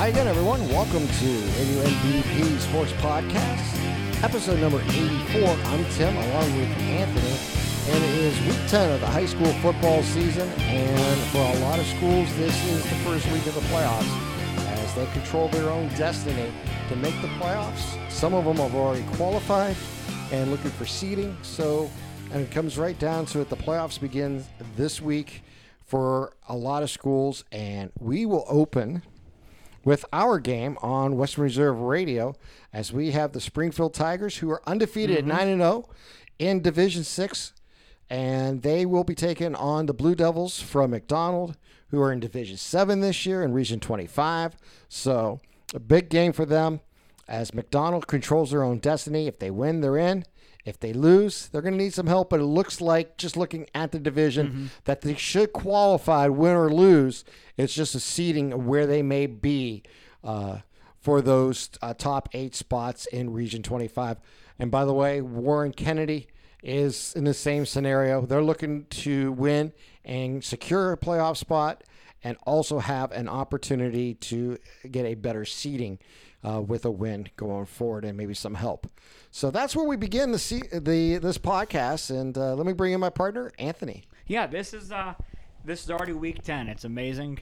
Hi again, everyone. Welcome to WNBP Sports Podcast, episode number 84. I'm Tim, along with Anthony, and it is week 10 of the high school football season. And for a lot of schools, this is the first week of the playoffs as they control their own destiny to make the playoffs. Some of them have already qualified and looking for seeding. So, and it comes right down to it. The playoffs begin this week for a lot of schools, and we will open with our game on Western Reserve Radio as we have the Springfield Tigers who are undefeated at mm-hmm. 9 and 0 in Division 6 and they will be taking on the Blue Devils from McDonald who are in Division 7 this year in Region 25. So, a big game for them as McDonald controls their own destiny. If they win, they're in. If they lose, they're going to need some help. But it looks like, just looking at the division, that they should qualify, win or lose. It's just a seeding of where they may be uh, for those uh, top eight spots in Region 25. And by the way, Warren Kennedy is in the same scenario. They're looking to win and secure a playoff spot and also have an opportunity to get a better seating uh, with a win going forward and maybe some help. So that's where we begin the the this podcast. And uh, let me bring in my partner, Anthony. Yeah, this is uh, this is already week ten. It's amazing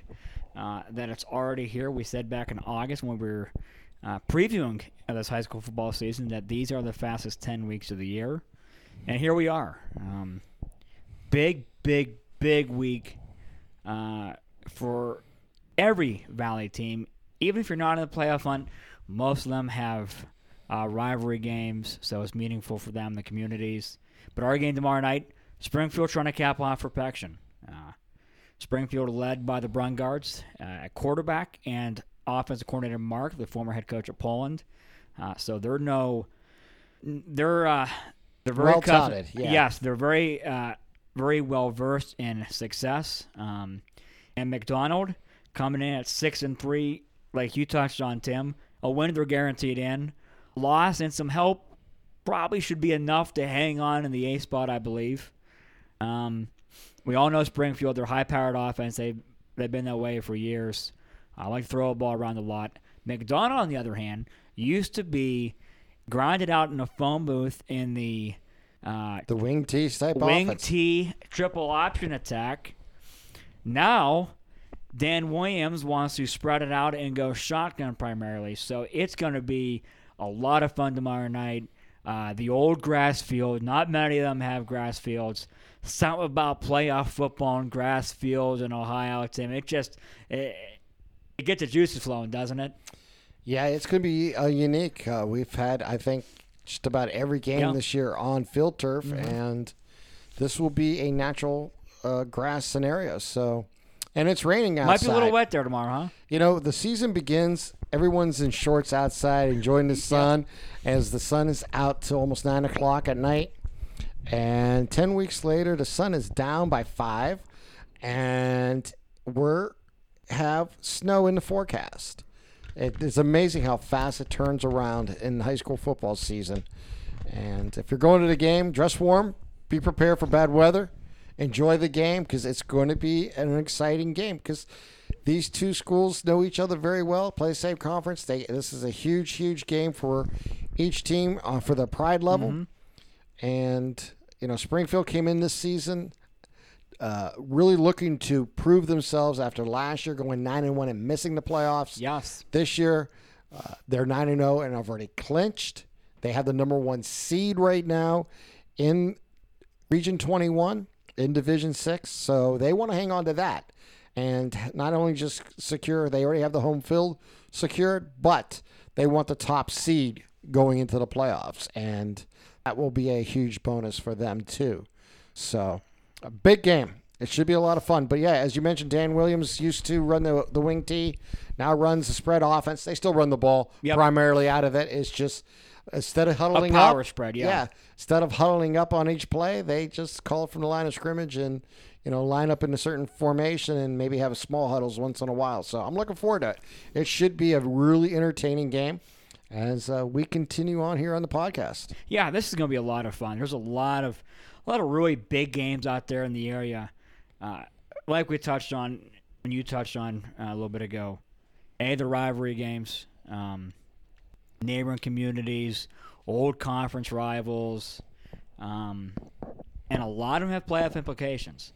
uh, that it's already here. We said back in August when we were uh, previewing this high school football season that these are the fastest ten weeks of the year, and here we are. Um, big, big, big week uh, for every Valley team. Even if you're not in the playoff hunt, most of them have uh, rivalry games, so it's meaningful for them, the communities. But our game tomorrow night, Springfield trying to cap off perfection. Uh, Springfield led by the Brungards uh, at quarterback and offensive coordinator Mark, the former head coach at Poland. Uh, so they're no, they're uh, they're very Well yeah. Yes, they're very uh, very well versed in success. Um, and McDonald coming in at six and three, like you touched on, Tim. A win they're guaranteed in. Loss and some help probably should be enough to hang on in the A spot, I believe. Um, we all know Springfield, they're high powered offense. They've, they've been that way for years. I like to throw a ball around a lot. McDonald, on the other hand, used to be grinded out in a phone booth in the uh, The wing T type wing offense. T triple option attack. Now, Dan Williams wants to spread it out and go shotgun primarily. So it's going to be a lot of fun tomorrow night. Uh, the old grass field, not many of them have grass fields. Something about playoff football and grass fields in Ohio, Tim. It just it, it gets the juices flowing, doesn't it? Yeah, it's going to be uh, unique. Uh, we've had, I think, just about every game Yeah. Mm-hmm. this year on field turf, and this will be a natural uh, grass scenario. So, and it's raining outside. Might be a little wet there tomorrow, huh? You know, the season begins. Everyone's in shorts outside, enjoying the sun, as the sun is out till almost nine o'clock at night. And ten weeks later, the sun is down by five, and we're have snow in the forecast. It is amazing how fast it turns around in high school football season. And if you're going to the game, dress warm, be prepared for bad weather, enjoy the game because it's going to be an exciting game because these two schools know each other very well, play the same conference. They this is a huge, huge game for each team uh, for the pride level. And you know, Springfield came in this season uh, really looking to prove themselves after last year going nine and one and missing the playoffs. Yes. This year, uh, they're nine and zero and have already clinched. They have the number one seed right now in Region 21 in Division Six, so they want to hang on to that and not only just secure. They already have the home field secured, but they want the top seed going into the playoffs, and that will be a huge bonus for them too. So, a big game. It should be a lot of fun. But yeah, as you mentioned, Dan Williams used to run the the wing T, now runs the spread offense. They still run the ball Yep. primarily out of it. It's just instead of huddling power up, spread, yeah. Instead of huddling up on each play, they just call it from the line of scrimmage and you know line up in a certain formation and maybe have small huddles once in a while. So I'm looking forward to it. It should be a really entertaining game as uh, we continue on here on the podcast. Yeah, this is going to be a lot of fun. There's a lot of a lot of really big games out there in the area. Uh, like we touched on when you touched on uh, a little bit ago, A, the rivalry games, um, neighboring communities, old conference rivals, um, and a lot of them have playoff implications.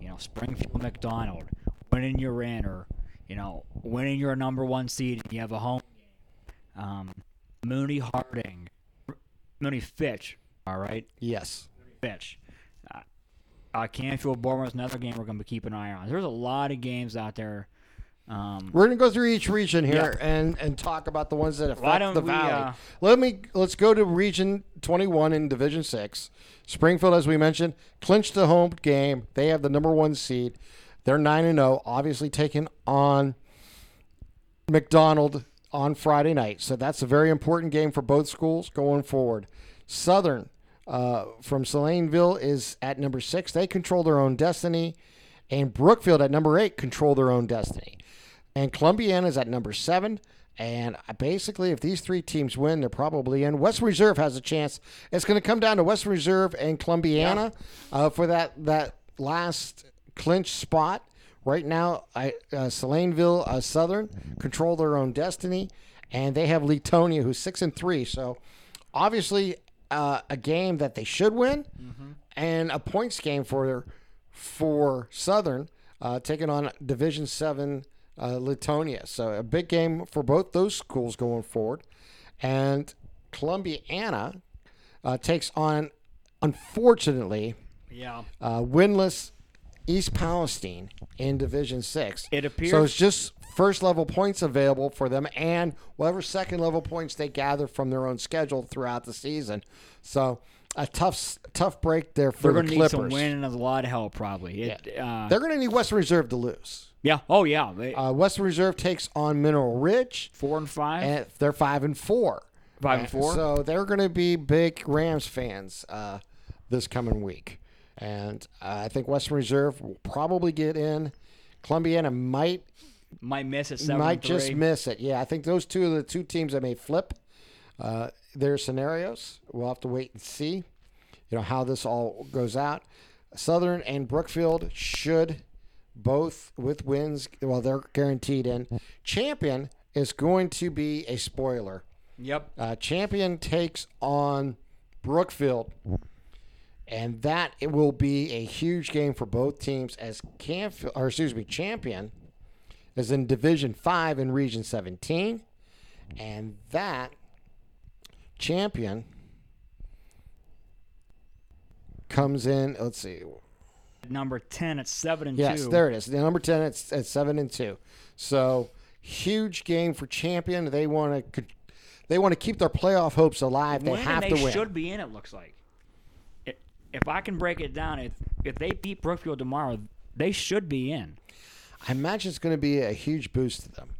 You know, Springfield McDonald, winning your in, or you know, winning your number one seed, and you have a home game. Um, Mooney Harding, Mooney Fitch, all right, Yes. Fitch. Uh, uh, Canfield Boardman, another game we're going to keep an eye on. There's a lot of games out there. Um, We're gonna go through each region here and and talk about the ones that affect the we, valley. uh, Let me let's go to Region 21 in Division Six. Springfield, as we mentioned, clinched the home game. They have the number one seed. They're nine and zero. Obviously, taking on McDonald on Friday night. So that's a very important game for both schools going forward. Southern uh, from Salineville is at number six. They control their own destiny. And Brookfield at number eight control their own destiny. And Columbiana is at number seven. And basically, if these three teams win, they're probably in. West Reserve has a chance. It's going to come down to West Reserve and Columbiana uh, for that that last clinch spot. Right now, I, uh, uh, Southern control their own destiny, and they have Leetonia, who's six and three. So, obviously, uh, a game that they should win, and a points game for for Southern, uh, taking on Division Seven uh, Leetonia. So, a big game for both those schools going forward, and Columbiana uh, takes on, unfortunately, yeah. uh, winless East Palestine in Division Six. It appears- so. It's just first level points available for them, and whatever second level points they gather from their own schedule throughout the season. So a tough, tough break there for They're the going to need some win and a lot of help, probably. It, uh, They're going to need Western Reserve to lose. Yeah. Oh, yeah. They, Uh, Western Reserve takes on Mineral Ridge, four and five. and they're five and four. Five and four? So they're going to be big Rams fans uh, this coming week, and uh, I think Western Reserve will probably get in. Columbiana might might miss it seven might just miss it. Yeah, I think those two are the two teams that may flip uh, their scenarios. We'll have to wait and see, you know, how this all goes out. Southern and Brookfield should both with wins. Well, they're guaranteed in. Champion is going to be a spoiler. Yep. Uh, Champion takes on Brookfield, and that it will be a huge game for both teams. As Canfield, or excuse me, Champion is in Division Five in Region 17, and that Champion comes in. Let's see. Number ten at seven and Yes, two. there it is. The number ten. It's at seven and two. So huge game for Champion. They want to. They want to keep their playoff hopes alive. They have they to win. should be in. It looks like. If I can break it down, if if they beat Brookfield tomorrow, they should be in. I imagine it's going to be a huge boost to them.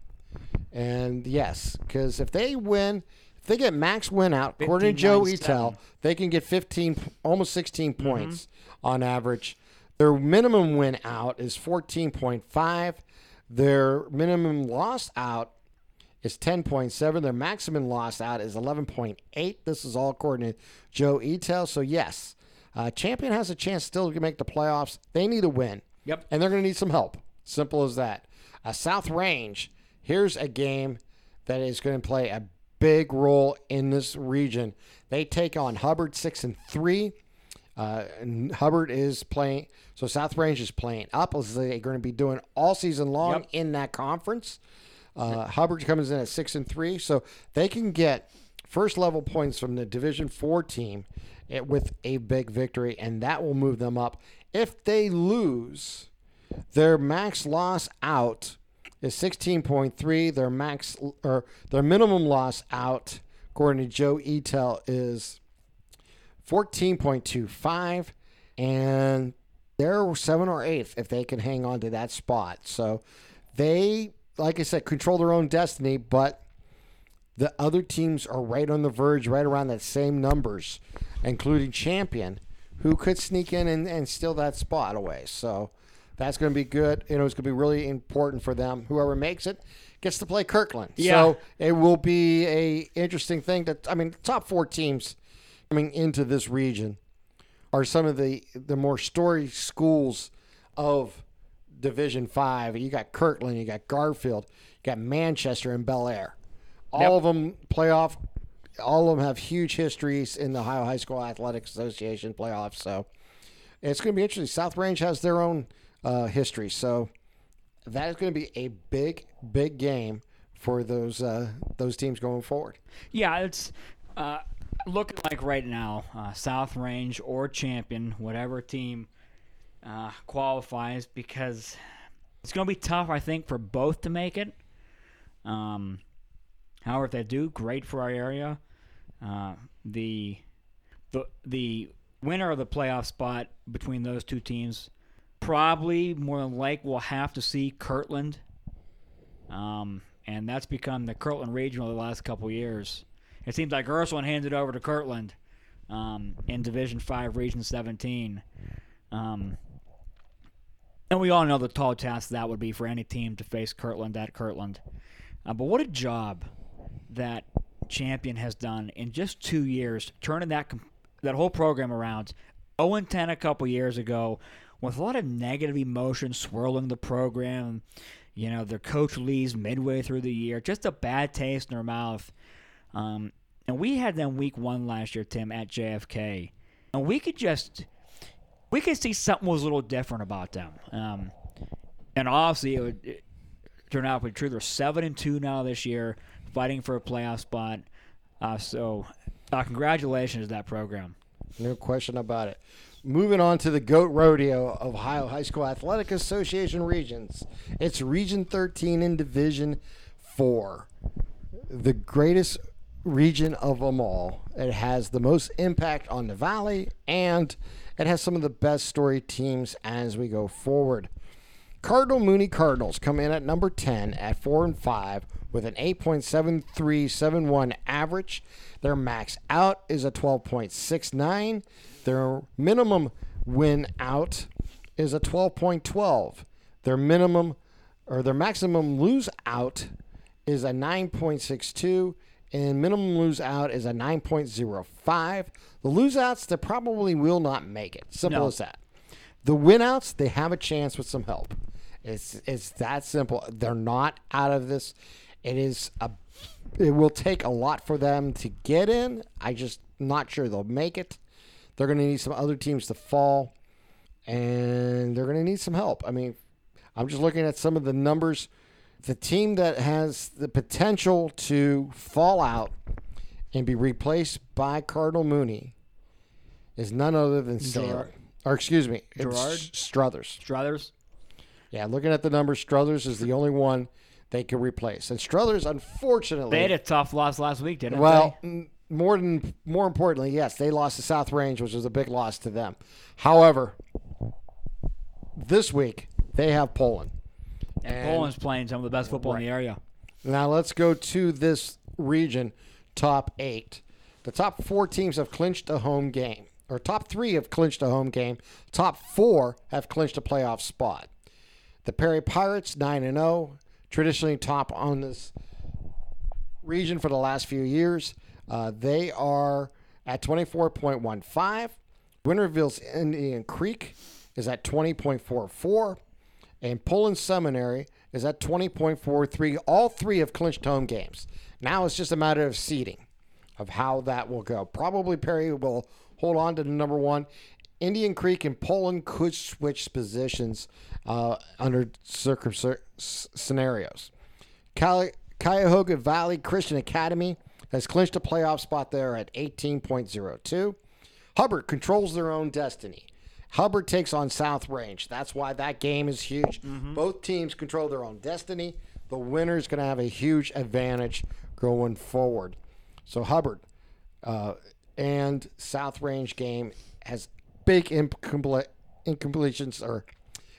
And yes, because if they win, if they get max win out, according to Joe Eitel, they can get 15, almost 16 Mm-hmm. points on average. Their minimum win out is 14.5. Their minimum loss out is 10.7. Their maximum loss out is 11.8. This is all according to Joe Eitel. So, yes, uh, Champion has a chance still to make the playoffs. They need a win. Yep. And they're going to need some help. Simple as that. Uh, South Range, here's a game that is going to play a big role in this region. They take on Hubbard 6 and 3. Uh, Hubbard is playing, so South Range is playing up as they're going to be doing all season long Yep. in that conference. Uh, Hubbard comes in at six and three, so they can get first level points from the Division Four team eh, with a big victory, and that will move them up. If they lose, their max loss out is sixteen point three. Their max or their minimum loss out, according to Joe Eitel, is 14.25 and they're seven or eighth if they can hang on to that spot. So they like i said control their own destiny but the other teams are right on the verge right around that same numbers including champion who could sneak in and, and steal that spot away. So that's going to be good. You know it's going to be really important for them. Whoever makes it gets to play kirtland. Yeah. so it will be a interesting thing that i mean top four teams coming into this region are some of the the more story schools of Division Five. You got Kirtland, you got Garfield, you got Manchester and Bellaire. All Yep. of them playoff. All of them have huge histories in the Ohio High School Athletics Association playoffs. So it's going to be interesting. South Range has their own uh, history, so that is going to be a big, big game for those uh, those teams going forward. Yeah, it's uh, looking like right now, uh, South Range or Champion, whatever team uh, qualifies, because it's going to be tough, I think, for both to make it. Um, however, if they do, great for our area. Uh, the the the winner of the playoff spot between those two teams probably more than like will have to see Kirtland. Um, and that's become the Kirtland Regional the last couple years. It seems like Ursuline handed over to Kirtland um, in Division Five, Region 17. Um, and we all know the tall task that would be for any team to face Kirtland at Kirtland. Uh, but what a job that Champion has done in just two years, turning that com- that whole program around. 0 10 a couple years ago, with a lot of negative emotion swirling the program. You know, their coach leaves midway through the year, just a bad taste in their mouth. Um, and we had them week one last year, Tim, at JFK, and we could just we could see something was a little different about them. Um, and obviously, it would it turn out to be true. They're seven and two now this year, fighting for a playoff spot. Uh, so, uh, congratulations to that program. No question about it. Moving on to the GOAT Rodeo of Ohio High School Athletic Association regions. It's Region 13 in Division 4. The greatest region of them all. It has the most impact on the Valley, and it has some of the best story teams as we go forward. Cardinal Mooney Cardinals come in at number 10 at 4 and 5 with an 8.7371 average. Their max out is a 12.69. Their minimum win out is a 12.12. Their minimum or their maximum lose out is a 9.62 and minimum lose out is a 9.05. The lose outs they probably will not make it. Simple No. as that. The win outs they have a chance with some help. It's it's that simple. They're not out of this. It is a it will take a lot for them to get in. I just not sure they'll make it. They're going to need some other teams to fall and they're going to need some help. I mean, I'm just looking at some of the numbers. The team that has the potential to fall out and be replaced by Cardinal Mooney is none other than. Girard. Or excuse me, Girard? Struthers. Struthers? Yeah, looking at the numbers, Struthers is the only one they can replace. And Struthers, unfortunately, They had a tough loss last week, didn't well, they? Well, more than more importantly, yes, they lost to South Range, which was a big loss to them. However, this week they have Poland. And Poland's playing some of the best football in the area. Now let's go to this region, top eight. The top four teams have clinched a home game, or top three have clinched a home game. Top four have clinched a playoff spot. The Perry Pirates, nine and zero, traditionally top on this region for the last few years. Uh, they are at twenty four point one five. Winterville's Indian Creek is at twenty point four four and Poland Seminary is at 20.43. All three have clinched home games. Now it's just a matter of seeding, of how that will go. Probably Perry will hold on to the number one. Indian Creek and Poland could switch positions uh, under circum scenarios. Cali- Cuyahoga Valley Christian Academy has clinched a playoff spot there at 18.02. Hubbard controls their own destiny. Hubbard takes on South Range. That's why that game is huge. Both teams control their own destiny. The winner is going to have a huge advantage going forward. So Hubbard uh, and South Range game has big incomple- incompletions or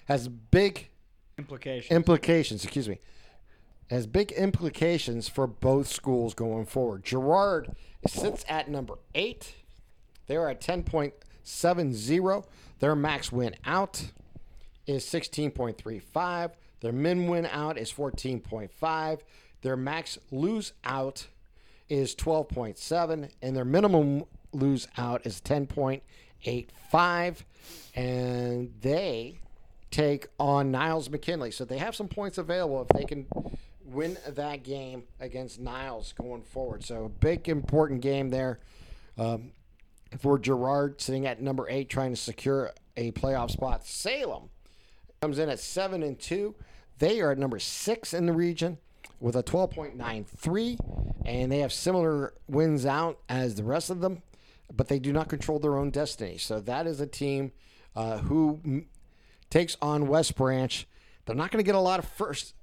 has big Implications. implications. Excuse me. Has big implications for both schools going forward. Girard sits at number eight. They're at 10.70. Their max win out is 16.35. Their min win out is 14.5. Their max lose out is 12.7. And their minimum lose out is 10.85. And they take on Niles McKinley. So they have some points available if they can win that game against Niles going forward. So a big important game there um, for Girard sitting at number eight, trying to secure a playoff spot. Salem comes in at seven and two. They are at number six in the region with a 12.93, and they have similar wins out as the rest of them, but they do not control their own destiny. So that is a team uh, who m- takes on West Branch. They're not going to get a lot of first,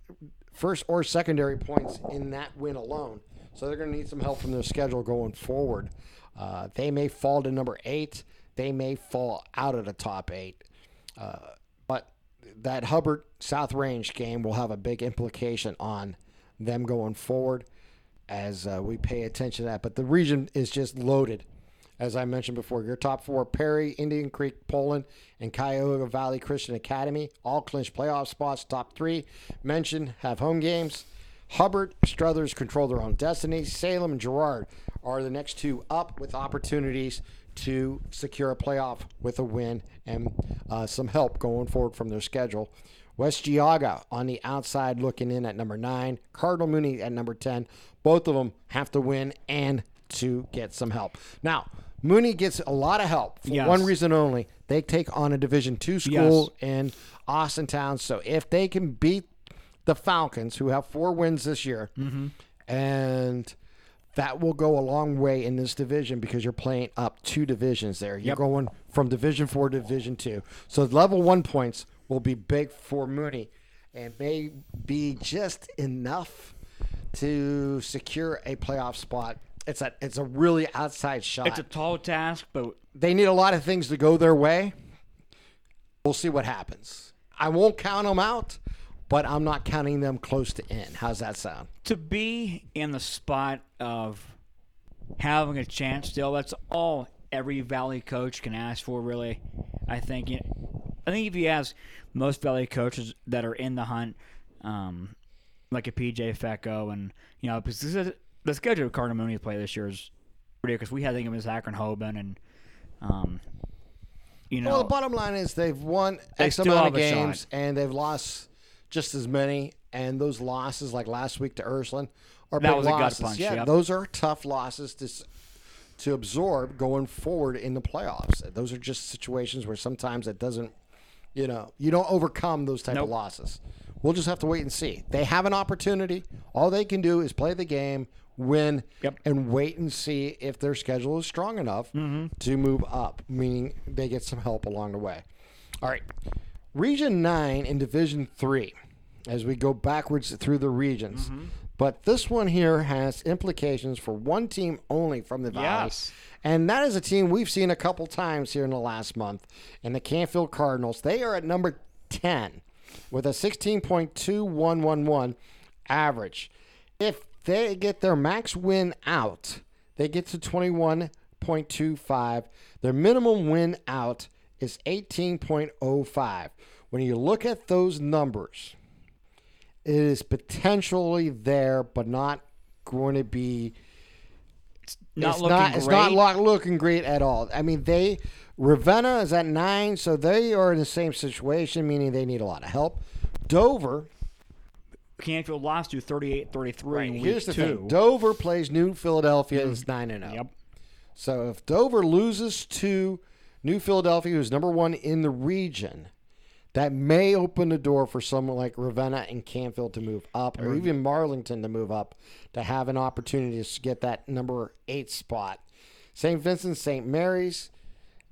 first or secondary points in that win alone. So they're going to need some help from their schedule going forward. Uh, they may fall to number eight. They may fall out of the top eight. Uh, but that Hubbard South Range game will have a big implication on them going forward as uh, we pay attention to that. But the region is just loaded. As I mentioned before, your top four Perry, Indian Creek, Poland, and Cuyahoga Valley Christian Academy all clinch playoff spots. Top three mentioned have home games. Hubbard, Struthers control their own destiny. Salem and Girard are the next two up with opportunities to secure a playoff with a win and uh, some help going forward from their schedule. West Geauga on the outside looking in at number nine. Cardinal Mooney at number 10. Both of them have to win and to get some help. Now, Mooney gets a lot of help for Yes. one reason only. They take on a Division two school in Austintown. So if they can beat the Falcons, who have four wins this year, and that will go a long way in this division because you're playing up two divisions there. You're Yep. going from Division Four to Division Two. So level one points will be big for Mooney, and may be just enough to secure a playoff spot. It's a it's a really outside shot. It's a tall task, but they need a lot of things to go their way. We'll see what happens. I won't count them out, but I'm not counting them close to in. How's that sound? to be in the spot of having a chance still that's all every valley coach can ask for really i think you i think if you ask most valley coaches that are in the hunt um, like a pj fecko and you know because this is, the schedule of Cardinal Mooney to play this year is ridiculous we had to think of as akron hoban and um, you know Well, the bottom line is they've won X still amount of games and they've lost just as many. And those losses, like last week to Ursuline, are That big was a gut losses. punch, yeah, yep. those are tough losses to to absorb going forward in the playoffs. Those are just situations where sometimes it doesn't, you know, you don't overcome those type Nope. of losses. We'll just have to wait and see. They have an opportunity. All they can do is play the game, win, Yep. and wait and see if their schedule is strong enough mm-hmm. to move up, meaning they get some help along the way. All right. Region 9 in Division 3 as we go backwards through the regions. Mm-hmm. But this one here has implications for one team only from the Valley. Yes. And that is a team we've seen a couple times here in the last month. And the Canfield Cardinals, they are at number 10 with a 16.2111 average. If they get their max win out, they get to 21.25. Their minimum win out is 18.05. When you look at those numbers, it is potentially there, but not going to be not it's looking not, great It's not lo- looking great at all. I mean, they Ravenna is at nine, so they are in the same situation, meaning they need a lot of help. Dover, canfield lost to 38-33 in week here's the two thing: Dover plays New Philadelphia. Mm. is nine and zero. yep So if Dover loses to New Philadelphia, who's number one in the region, that may open the door for someone like Ravenna and Canfield to move up, or even Marlington to move up to have an opportunity to get that number eight spot. St. Vincent, St. Mary's,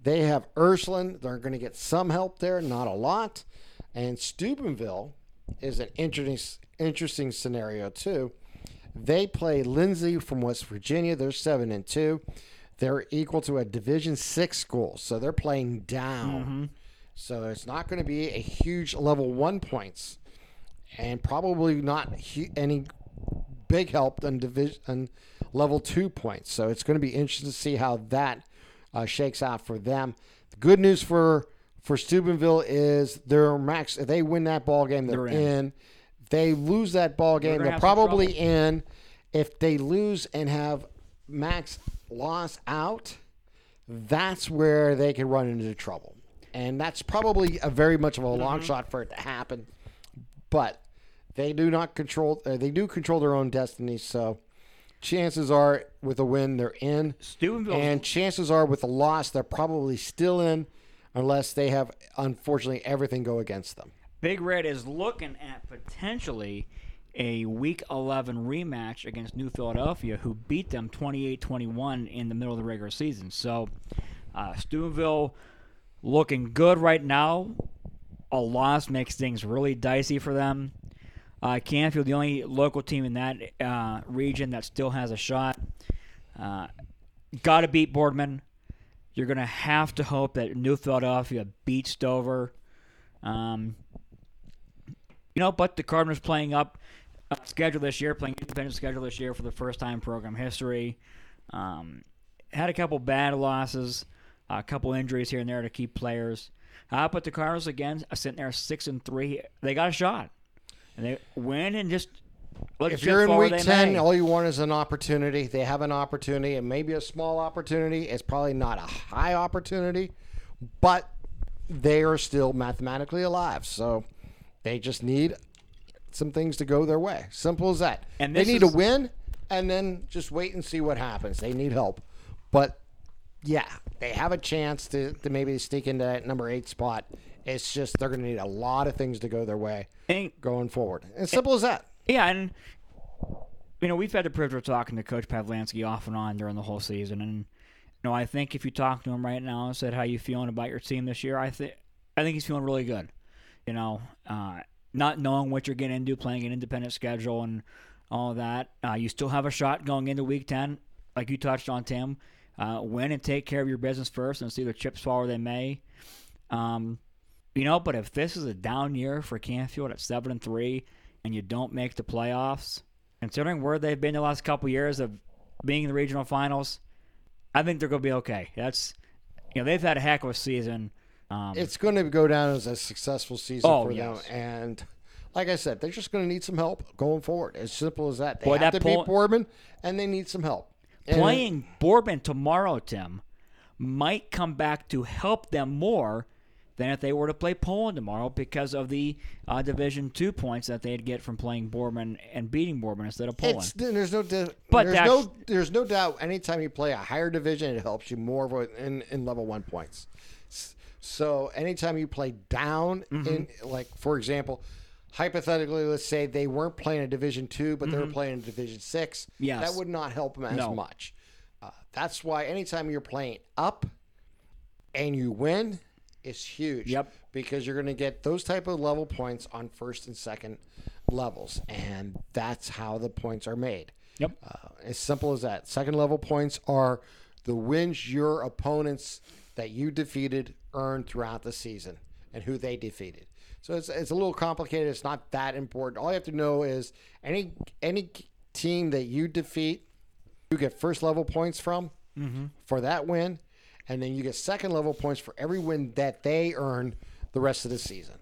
they have Ursuline. They're going to get some help there, not a lot. And Steubenville is an interesting, interesting scenario too. They play Linsly from West Virginia. They're seven and two. They're equal to a Division Six school, so they're playing down. Mm-hmm. So it's not going to be a huge level one points, and probably not hu- any big help than division level two points. So it's going to be interesting to see how that uh, shakes out for them. The good news for for Steubenville is their max. If they win that ball game, they're, They're in. in. If they lose that ball game, gonna they're probably in. If they lose and have max loss out, that's where they can run into trouble. And that's probably a very much of a long Mm-hmm. shot for it to happen. But they do not control. Uh, they do control their own destiny. So chances are, with a win, they're in. Steubenville. And chances are, with a loss, they're probably still in, unless they have, unfortunately, everything go against them. Big Red is looking at potentially a Week 11 rematch against New Philadelphia, who beat them 28-21 in the middle of the regular season. So, uh, Steubenville looking good right now. A loss makes things really dicey for them. Uh, Canfield, the only local team in that uh, region that still has a shot. Uh, Got to beat Boardman. You're going to have to hope that New Philadelphia beats Dover. Um, you know, but the Cardinals playing up uh, schedule this year, playing independent schedule this year for the first time in program history. Um, had a couple bad losses, a couple injuries here and there to keep players. Uh, but the Cardinals again are sitting there six and three. They got a shot, and they win and just look If you're in week 10, may. all you want is an opportunity. They have an opportunity. It may be a small opportunity. It's probably not a high opportunity, but they are still mathematically alive. So they just need some things to go their way. Simple as that. And they need is- to win and then just wait and see what happens. They need help. But yeah, they have a chance to, to maybe sneak into that number eight spot. It's just they're going to need a lot of things to go their way And- going forward. As simple as that. Yeah, and you know we've had the privilege of talking to Coach Pavlansky off and on during the whole season, and you know I think if you talk to him right now and said how you feeling about your team this year, I think I think he's feeling really good. You know, uh, not knowing what you're getting into, playing an independent schedule, and all that, uh, you still have a shot going into Week Ten, like you touched on, Tim. Uh, win and take care of your business first, and see the chips fall where they may. Um, you know, but if this is a down year for Canfield at seven and three, and you don't make the playoffs, considering where they've been the last couple years of being in the regional finals, I think they're going to be okay. That's you know they've had a heck of a season. Um, it's going to go down as a successful season Oh, for yes. them. And like I said, they're just going to need some help going forward. As simple as that. They Boy, have that to beat pull- Boardman, and they need some help. Playing Boardman tomorrow, Tim, might come back to help them more than if they were to play Poland tomorrow because of the uh, Division Two points that they'd get from playing Boardman and beating Boardman instead of Poland. It's there's no di- But there's no there's no doubt. Anytime you play a higher division, it helps you more in in level one points. So anytime you play down Mm-hmm. in like for example, hypothetically, let's say they weren't playing a Division two, but they were playing a Division six. Mm-hmm. Yes. that would not help them as No. much. Uh, that's why anytime you're playing up and you win, it's huge. Yep. Because you're going to get those type of level points on first and second levels, and that's how the points are made. Yep. Uh, as simple as that. Second level points are the wins your opponents that you defeated earned throughout the season and who they defeated. So it's, it's a little complicated. It's not that important. All you have to know is any any team that you defeat, you get first level points from for that win, and then you get second level points for every win that they earn the rest of the season.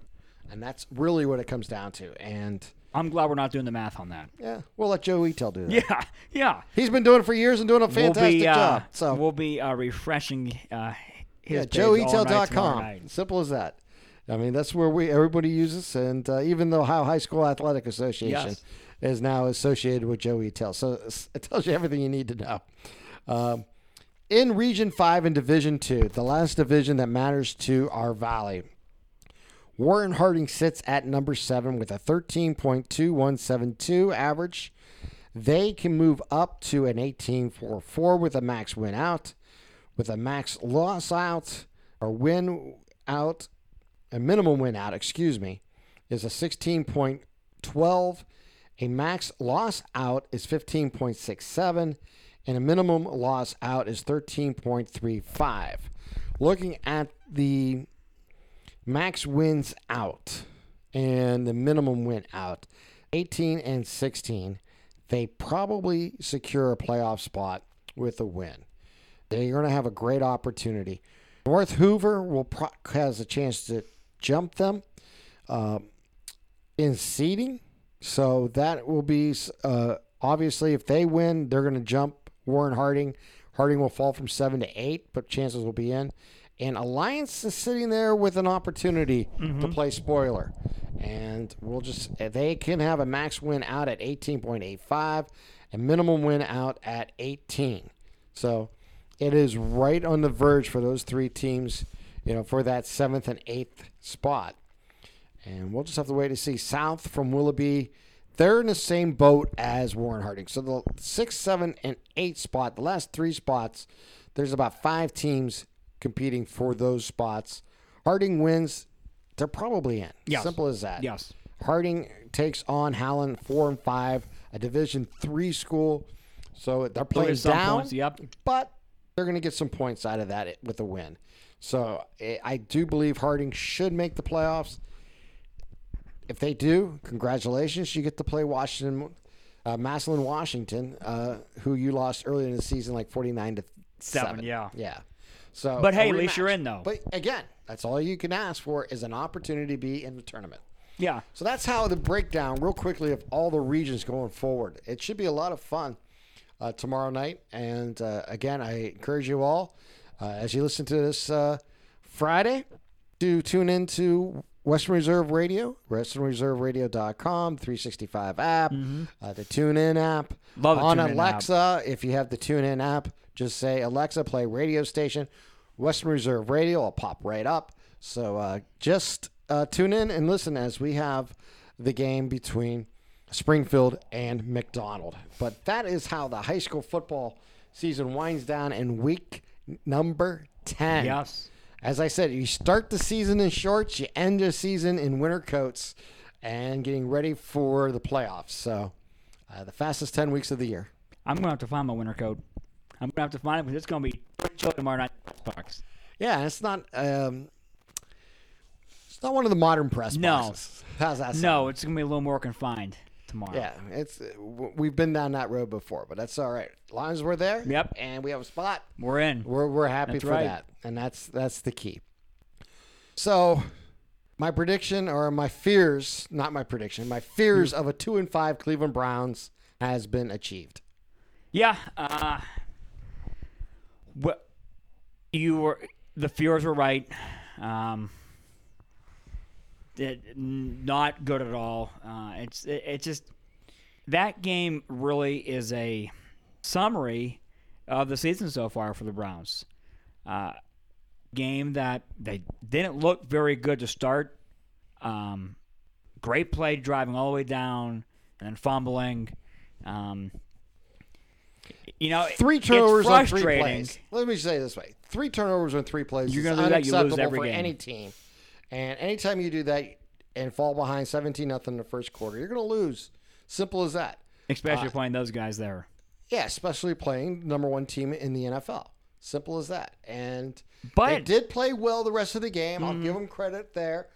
And that's really what it comes down to. And I'm glad we're not doing the math on that. yeah, we'll let Joe Eitel do that. Yeah, yeah. He's been doing it for years and doing a fantastic we'll be, uh, job. So we'll be uh, refreshing uh, his yeah, joeeitel.com. Simple as that. I mean, that's where we everybody uses, and uh, even the Ohio High School Athletic Association Yes. is now associated with Joe Eitel. So it tells you everything you need to know. Um, in Region Five and Division Two, the last division that matters to our valley. Warren Harding sits at number seven with a 13.2172 average. They can move up to an 18.44 with a max win out, with a max loss out or win out, a minimum win out, excuse me, is a 16.12. A max loss out is 15.67, and a minimum loss out is 13.35. Looking at the max wins out and the minimum win out 18 and 16 they probably secure a playoff spot with a win they're going to have a great opportunity north hoover will pro- has a chance to jump them uh, in seeding. So that will be uh, obviously if they win they're going to jump warren harding. Harding will fall from seven to eight but chances will be in. And alliance is sitting there with an opportunity to play spoiler. And we'll just they can have a max win out at 18.85 and minimum win out at 18. So it is right on the verge for those three teams, you know, for that seventh and eighth spot. And we'll just have to wait to see. South from Willoughby, they're in the same boat as Warren Harding. So the six, seven, and eight spot, the last three spots, there's about five teams competing for those spots. Harding wins, they're probably in. Yes. Simple as that. Yes. Harding takes on Howland four and five, a Division three school. So they're playing down, points, yep. but they're going to get some points out of that with a win. So eh, I do believe Harding should make the playoffs. If they do, congratulations! You get to play Washington, uh, Massillon, Washington, uh, who you lost earlier in the season, like forty-nine to Seven, seven. yeah. yeah. So, But hey, at least you're in, though. But again, that's all you can ask for is an opportunity to be in the tournament. Yeah. So that's how the breakdown, real quickly, of all the regions going forward. It should be a lot of fun uh, tomorrow night. And uh, again, I encourage you all, uh, as you listen to this uh, Friday, do tune into Western Reserve Radio, westernreserveradio.com, 365 app, uh, the TuneIn app. Mm-hmm. Love the On TuneIn app. Alexa, if you have the TuneIn app, just say, Alexa, play radio station, Western Reserve Radio. It'll pop right up. So uh, just uh, tune in and listen as we have the game between Springfield and McDonald. But that is how the high school football season winds down in week number 10. Yes. As I said, you start the season in shorts, you end the season in winter coats, and getting ready for the playoffs. So, uh, the fastest 10 weeks of the year. I'm gonna have to find my winter coat. I'm gonna have to find it because it's gonna be pretty chilly tomorrow night. Parks. Yeah, it's not. Um, it's not one of the modern press No. boxes. How's that sound? No, it's gonna be a little more confined tomorrow. Yeah, it's we've been down that road before, but that's all right. As long as we're there, Yep. and we have a spot, We're in. we're we're happy That's for right. that, and that's that's the key. So, my prediction or my fears, not my prediction, my fears of a two and five Cleveland Browns has been achieved. Yeah. Uh, what you were the fears were right. Um, it, not good at all. Uh, it's it, it just that game really is a summary of the season so far for the Browns. Uh, game that they didn't look very good to start. Um, great play driving all the way down and then fumbling. Um, you know, Three turnovers on three plays. Let me say it this way: three turnovers on three plays. You're is gonna do that, you lose unacceptable every for game. any team. And anytime you do that and fall behind seventeen nothing in the first quarter, you're going to lose. Simple as that. especially Uh, playing those guys there. Yeah, especially playing number one team in the NFL. Simple as that. And But- Mm-hmm. they did play well the rest of the game. I'll give them credit there.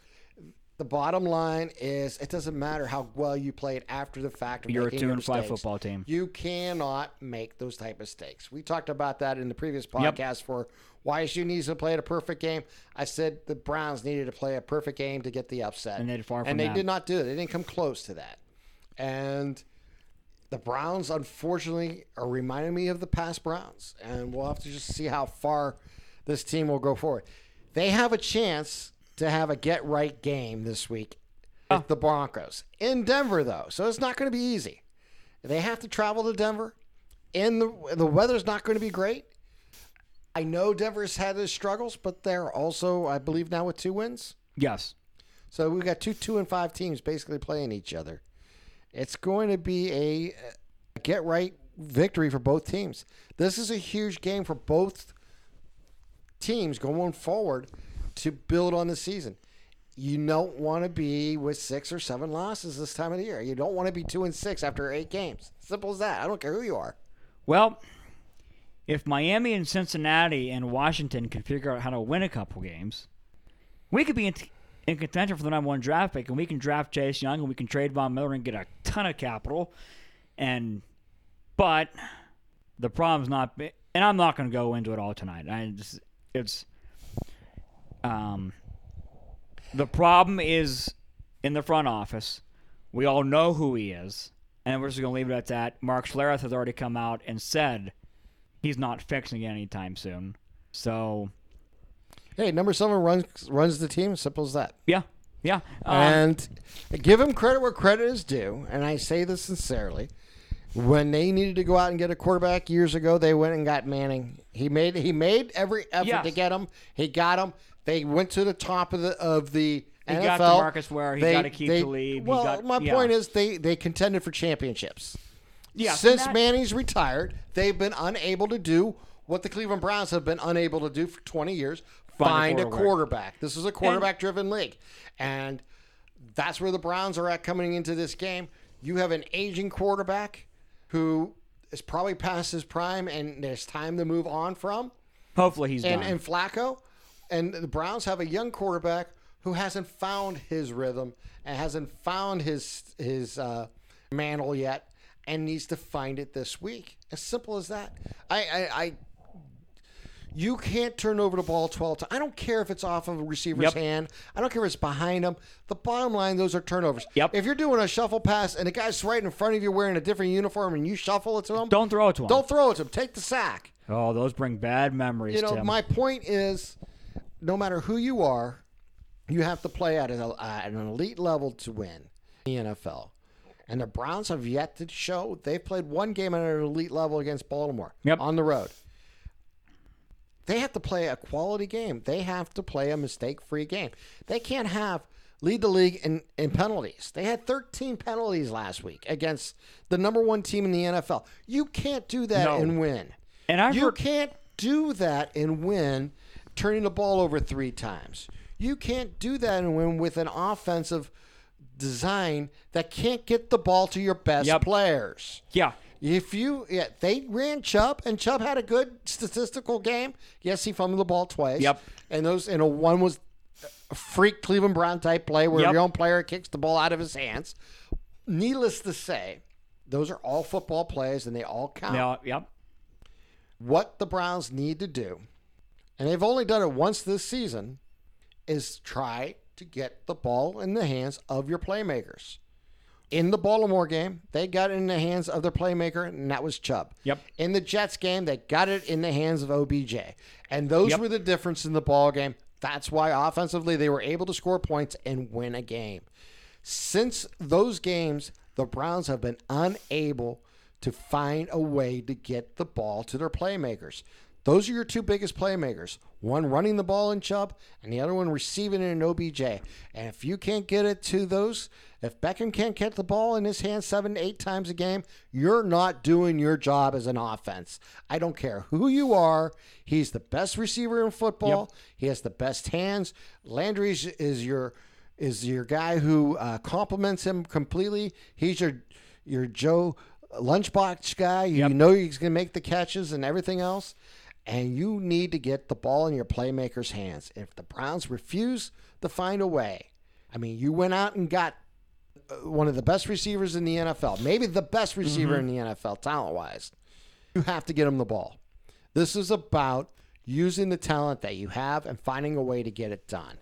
The bottom line is, it doesn't matter how well you played after the fact. Of You're a two and five football team. You cannot make those type of mistakes. We talked about that in the previous podcast for why YSU needs to play a perfect game. I said the Browns needed to play a perfect game to get the upset, And they did far from and they that. did not do it. They didn't come close to that. And the Browns, unfortunately, are reminding me of the past Browns, and we'll have to just see how far this team will go forward. They have a chance to have a get right game this week with the Broncos in Denver, though, so it's not going to be easy. They have to travel to Denver, and the the weather's not going to be great. I know Denver's had his struggles, but they're also, I believe, now with two wins. Yes. So we've got two two and five teams basically playing each other. It's going to be a, a get right victory for both teams. This is a huge game for both teams going forward to build on the season. You don't want to be with six or seven losses this time of the year. You don't want to be two and six after eight games. Simple as that. I don't care who you are. Well, if Miami and Cincinnati and Washington can figure out how to win a couple games, we could be in, in contention for the number one draft pick, and we can draft Chase Young, and we can trade Von Miller and get a ton of capital. And but the problem's not, and I'm not going to go into it all tonight. I just it's um the problem is in the front office. We all know who he is, and we're just going to leave it at that. Mark Schlereth has already come out and said he's not fixing it anytime soon. So, Hey, number seven runs runs the team. Simple as that. yeah. Yeah. Um, and give him credit where credit is due. And I say this sincerely. When they needed to go out and get a quarterback years ago, they went and got Manning. He made he made every effort Yes. to get him. He got him. They went to the top of the of the He NFL. got DeMarcus Ware. He They- gotta keep they- Talib. He Well, got- my yeah. point is they they contended for championships. yeah, so Since that- Manning's retired, they've been unable to do what the Cleveland Browns have been unable to do for 20 years Find a find a quarterback. quarterback. This is a quarterback driven league. And that's where the Browns are at coming into this game. You have an aging quarterback who is probably past his prime and there's time to move on from. hopefully he's And, done. and Flacco. And the Browns have a young quarterback who hasn't found his rhythm and hasn't found his his uh, mantle yet and needs to find it this week. As simple as that. I, I, I you can't turn over the ball 12 times. I don't care if it's off of a receiver's Yep. hand. I don't care if it's behind him. The bottom line, those are turnovers. Yep. If you're doing a shuffle pass and the guy's right in front of you wearing a different uniform and you shuffle it to him, Don't throw it to him. don't throw it to him. Take the sack. Oh, those bring bad memories. You know, Tim. my point is, no matter who you are, you have to play at, a, uh, at an elite level to win the NFL. And the Browns have yet to show they've played one game at an elite level against Baltimore Yep. on the road. They have to play a quality game. They have to play a mistake-free game. They can't have lead the league in, in penalties. They had 13 penalties last week against the number one team in the NFL. You can't do that No. and win. and I've You heard, can't do that and win turning the ball over three times. You can't do that and win with an offensive design that can't get the ball to your best Yep. players. yeah, If you, yeah, they ran Chubb, and Chubb had a good statistical game. Yes, he fumbled the ball twice. Yep. And those, and a one was a freak Cleveland Brown type play where Yep. your own player kicks the ball out of his hands. Needless to say, those are all football plays, and they all count yeah, yep. what the Browns need to do, and they've only done it once this season, is try to get the ball in the hands of your playmakers. In the Baltimore game, they got it in the hands of their playmaker, and that was Chubb. Yep. In the Jets game, they got it in the hands of OBJ. And those Yep. were the difference in the ball game. That's why offensively they were able to score points and win a game. Since those games, the Browns have been unable to find a way to get the ball to their playmakers. Those are your two biggest playmakers. One running the ball in Chubb, and the other one receiving it in OBJ. And if you can't get it to those, if Beckham can't get the ball in his hands seven, eight times a game, you're not doing your job as an offense. I don't care who you are. He's the best receiver in football. He has the best hands. Landry is- your is your guy who uh, complements him completely. He's your your Joe lunchbox guy. You Yep. know he's going to make the catches and everything else. And you need to get the ball in your playmakers' hands. If the Browns refuse to find a way, I mean, you went out and got uh, one of the best receivers in the NFL, maybe the best receiver in the NFL, talent wise. You have to get him the ball. This is about using the talent that you have and finding a way to get it done.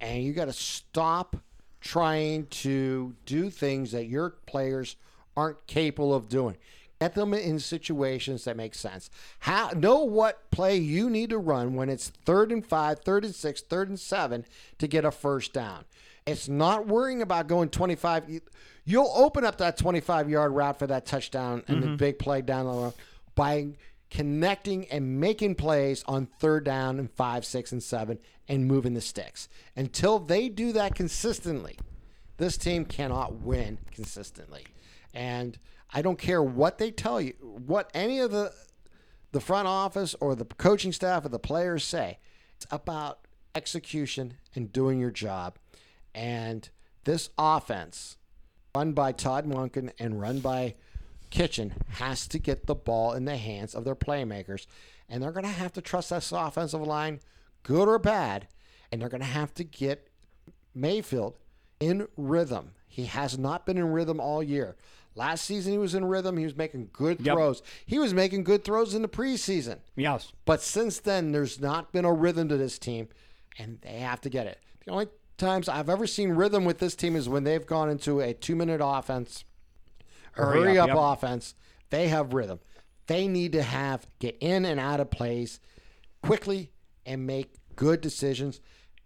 And you got to stop trying to do things that your players aren't capable of doing. Get them in situations that make sense. How, know what play you need to run when it's third and five, third and six, third and seven to get a first down. It's not worrying about going 25. You- You'll open up that 25 yard route for that touchdown and the mm-hmm. big play down the road by connecting and making plays on third down and five, six, and seven and moving the sticks. Until they do that consistently, this team cannot win consistently. And I don't care what they tell you, what any of the the front office or the coaching staff or the players say. It's about execution and doing your job. And this offense, run by Todd Monken and run by Kitchen, has to get the ball in the hands of their playmakers. And they're going to have to trust this offensive line, good or bad. And they're going to have to get Mayfield in rhythm. He has not been in rhythm all year. Last season he was in rhythm. He was making good Yep. throws. He was making good throws in the preseason. Yes. But since then, there's not been a rhythm to this team, and they have to get it. The only times I've ever seen rhythm with this team is when they've gone into a two minute offense, or Hurry hurry up, up, yep. offense. They have rhythm. They need to have get in and out of plays quickly and make good decisions.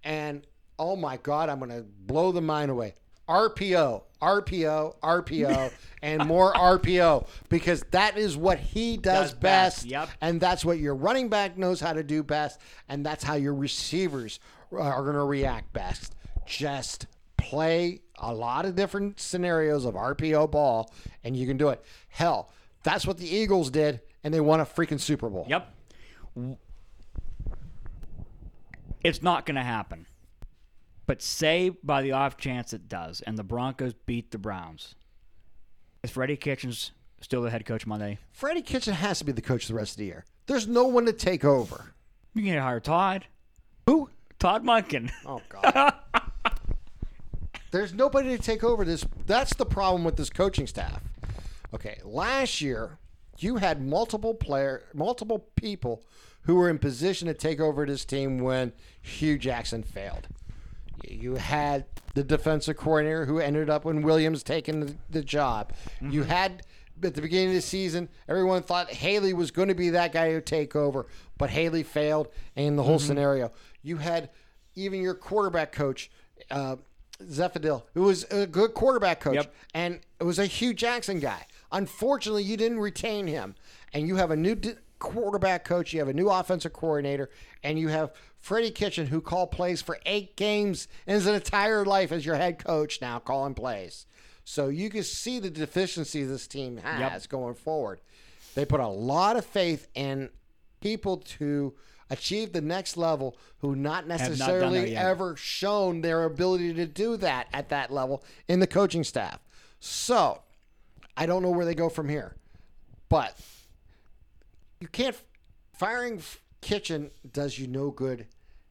And oh my God, I'm going to blow the mind away. RPO, RPO, RPO, and more RPO because that is what he does, Does best, best. yep. And that's what your running back knows how to do best. And that's how your receivers are going to react best. Just play a lot of different scenarios of RPO ball, and you can do it. Hell, that's what the Eagles did, and they won a freaking Super Bowl. Yep. It's not going to happen. But say by the off chance it does, and the Broncos beat the Browns, is Freddie Kitchens still the head coach Monday? Freddie Kitchen has to be the coach the rest of the year. There's no one to take over. You can hire Todd. Who? Todd Monken. Oh God. There's nobody to take over this. That's the problem with this coaching staff. Okay, last year you had multiple player, multiple people who were in position to take over this team when Hue Jackson failed. You had the defensive coordinator who ended up when Williams taking the, the job. You had at the beginning of the season, everyone thought Haley was going to be that guy who take over, but Haley failed, and the whole scenario. You had even your quarterback coach, uh, Zephadil, who was a good quarterback coach, Yep. and it was a Hue Jackson guy. Unfortunately, you didn't retain him, and you have a new d- quarterback coach, you have a new offensive coordinator, and you have Freddie Kitchen, who called plays for eight games in his entire life as your head coach now, calling plays. So you can see the deficiency this team has going forward. They put a lot of faith in people to achieve the next level who not necessarily yet. ever shown their ability to do that at that level in the coaching staff. So I don't know where they go from here. But you can't firing Kitchen does you no good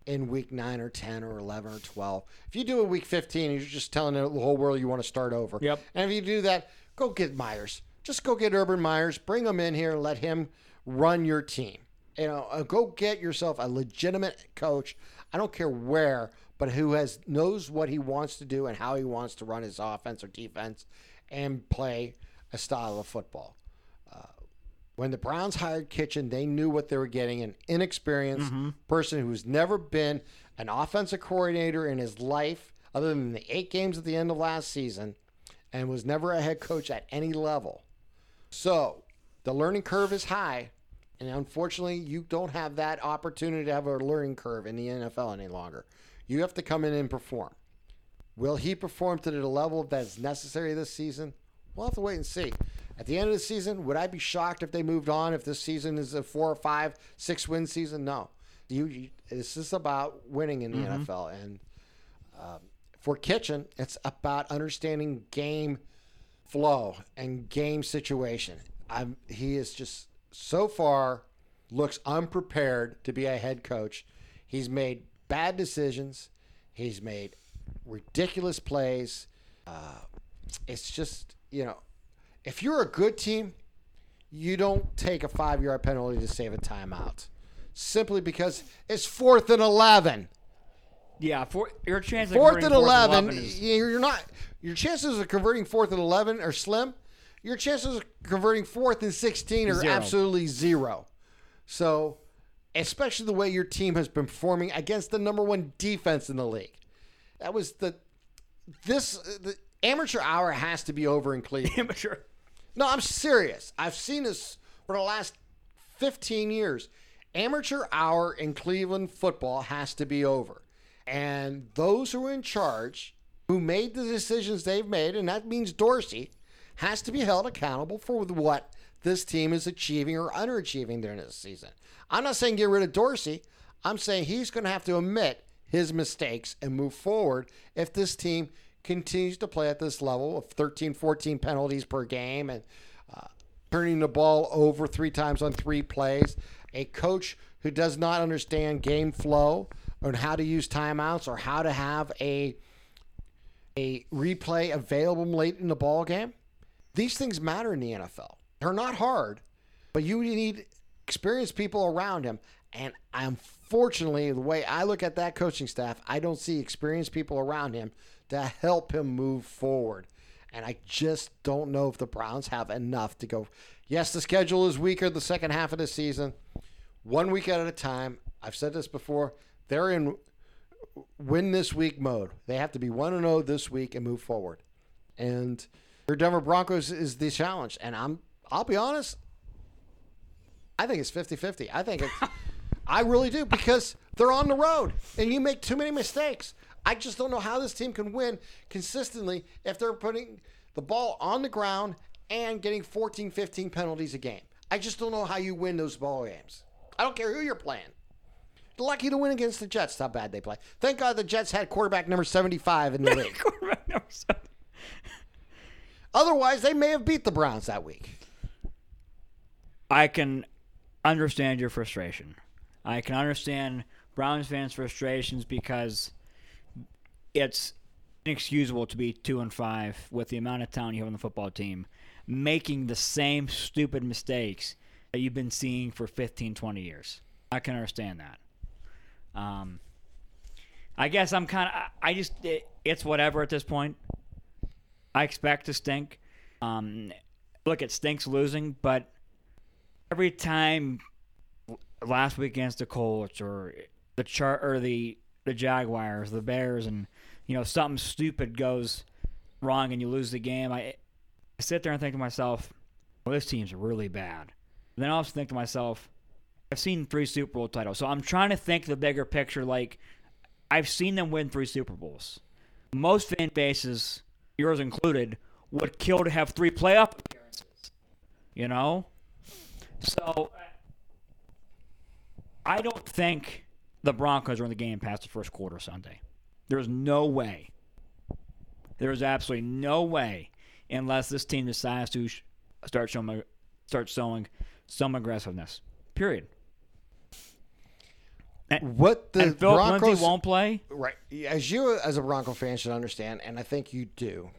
in week 9 or 10 or 11 or 12. If you do it week 15, you're just telling the whole world you want to start over. Yep. And if you do that, go get Myers. Just go get Urban Myers, bring him in here and let him run your team. You know, uh, go get yourself a legitimate coach. I don't care where, but who has knows what he wants to do and how he wants to run his offense or defense and play a style of football. When the Browns hired Kitchen, they knew what they were getting an inexperienced mm-hmm. person who's never been an offensive coordinator in his life, other than the eight games at the end of last season, and was never a head coach at any level. So the learning curve is high, and unfortunately, you don't have that opportunity to have a learning curve in the NFL any longer. You have to come in and perform. Will he perform to the level that's necessary this season? We'll have to wait and see. At the end of the season, would I be shocked if they moved on if this season is a four or five, six win season? No. You, you this is about winning in the NFL, and um, for Kitchen, it's about understanding game flow and game situation. I'm, he is just so far looks unprepared to be a head coach. He's made bad decisions. He's made ridiculous plays. Uh, it's just you know, if you're a good team, you don't take a five yard penalty to save a timeout, simply because it's fourth and eleven. Yeah, for, your chance of Fourth and fourth 11, is- you're not. Your chances of converting fourth and 11 are slim. Your chances of converting fourth and 16 are Zero. absolutely zero. So, especially the way your team has been performing against the number one defense in the league. That was the this the amateur hour has to be over in Cleveland. amateur. No, I'm serious. I've seen this for the last 15 years. Amateur hour in Cleveland football has to be over. And those who are in charge, who made the decisions they've made, and that means Dorsey, has to be held accountable for what this team is achieving or underachieving during this season. I'm not saying get rid of Dorsey. I'm saying he's going to have to admit his mistakes and move forward if this team continues to play at this level of 13, 14 penalties per game and uh, turning the ball over three times on three plays. A coach who does not understand game flow and how to use timeouts or how to have a a replay available late in the ball game. These things matter in the NFL. They're not hard, but you need experienced people around him. And unfortunately, the way I look at that coaching staff, I don't see experienced people around him to help him move forward. And I just don't know if the Browns have enough to go. Yes, the schedule is weaker the second half of the season, one week at a time. I've said this before. They're in win this week mode. They have to be 1 and 0 this week and move forward. And your Denver Broncos is the challenge. And I'm I'll be honest, I think it's 50-50. I think it's I really do because they're on the road and you make too many mistakes. I just don't know how this team can win consistently if they're putting the ball on the ground and getting 14, 15 penalties a game. I just don't know how you win those ball games. I don't care who you're playing. You're lucky to win against the Jets. How bad they play. Thank God the Jets had quarterback number 75 in the league. Quarterback number. Otherwise, they may have beat the Browns that week. I can understand your frustration. I can understand Browns fans' frustrations because it's inexcusable to be two and five with the amount of talent you have on the football team, making the same stupid mistakes that you've been seeing for 15, 20 years. I can understand that. Um, I guess I'm kind of. I just. It, it's whatever at this point. I expect to stink. Um, look, it stinks losing, but every time last week against the Colts or the chart or the the Jaguars, the Bears, and you know something stupid goes wrong and you lose the game, I, I sit there and think to myself, "Well, this team's really bad." And then I also think to myself, "I've seen three Super Bowl titles, so I'm trying to think the bigger picture. Like I've seen them win three Super Bowls. Most fan bases, yours included, would kill to have three playoff appearances. You know, so I don't think the Broncos are in the game past the first quarter Sunday. There's no way. There's absolutely no way unless this team decides to sh- start showing start showing some aggressiveness. Period. And, What the and Phil Broncos Lindsay won't play. right as you as a Bronco fan should understand, and I think you do,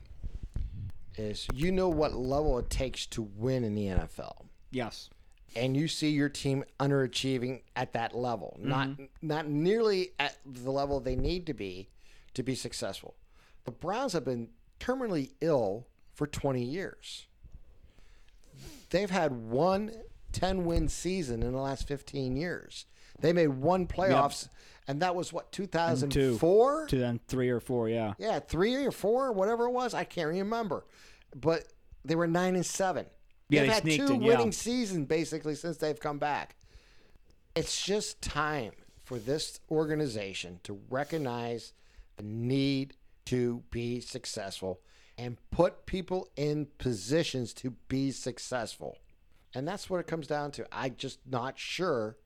is you know what level it takes to win in the NFL. Yes. and you see your team underachieving at that level, not mm-hmm. not nearly at the level they need to be to be successful. The Browns have been terminally ill for 20 years. They've had one 10 win season in the last 15 years. They made one playoffs, and that was what 2004. Two then three or four. Yeah. Yeah, three or four, whatever it was. I can't remember. But they were nine and seven. Yeah, they've they had two in, yeah. winning seasons basically since they've come back. It's just time for this organization to recognize need to be successful and put people in positions to be successful. And that's what it comes down to. I'm just not sure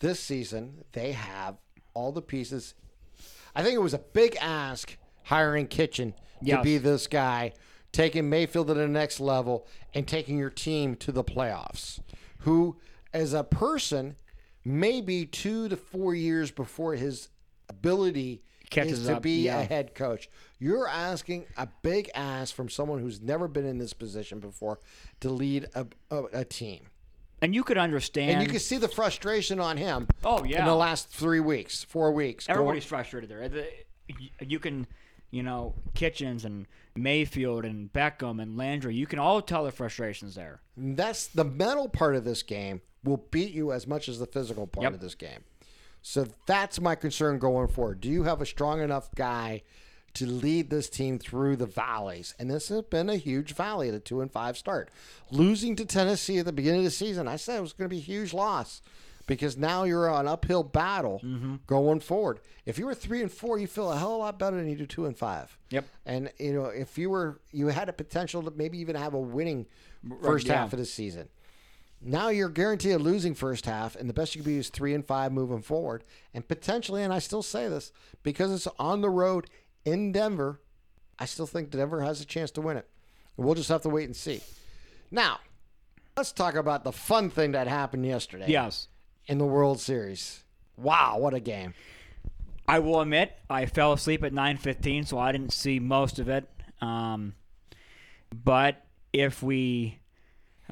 this season they have all the pieces. I think it was a big ask hiring Kitchen to be this guy, taking Mayfield to the next level and taking your team to the playoffs. Who, as a person, maybe two to four years before his ability Catches is to up, be yeah. a head coach. You're asking a big ass from someone who's never been in this position before to lead a, a, a team. And you could understand. And you can see the frustration on him Oh yeah. in the last three weeks, four weeks. going- Everybody's frustrated there. You can, you know, Kitchens and Mayfield and Beckham and Landry. You can all tell the frustrations there. That's the mental part of this game will beat you as much as the physical part Yep. of this game. So that's my concern going forward. Do you have a strong enough guy to lead this team through the valleys? And this has been a huge valley, the two and five start. Losing to Tennessee at the beginning of the season, I said it was going to be a huge loss because now you're on an uphill battle Mm-hmm. going forward. If you were three and four, you feel a hell of a lot better than you do two and five. Yep. And you know, if you were you had a potential to maybe even have a winning first yeah. half of the season. Now you're guaranteed a losing first half, and the best you can be is three and five moving forward. And potentially, and I still say this because it's on the road in Denver, I still think Denver has a chance to win it. We'll just have to wait and see. Now, let's talk about the fun thing that happened yesterday Yes. in the World Series. Wow, what a game! I will admit I fell asleep at 9:15, so I didn't see most of it. Um, but if we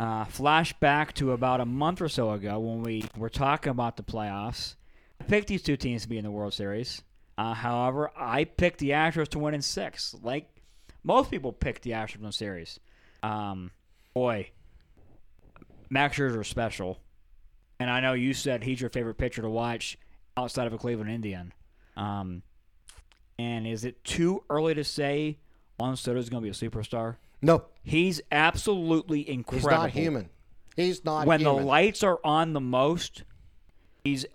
uh, flash back to about a month or so ago when we were talking about the playoffs, I picked these two teams to be in the World Series. Uh, however, I picked the Astros to win in six, like most people picked the Astros in the series. Um, boy, Max Scherzer special, and I know you said he's your favorite pitcher to watch outside of a Cleveland Indian. Um, And is it too early to say Juan Soto is going to be a superstar? No, He's absolutely incredible. he's not human. He's not When human. the lights are on the most, he's.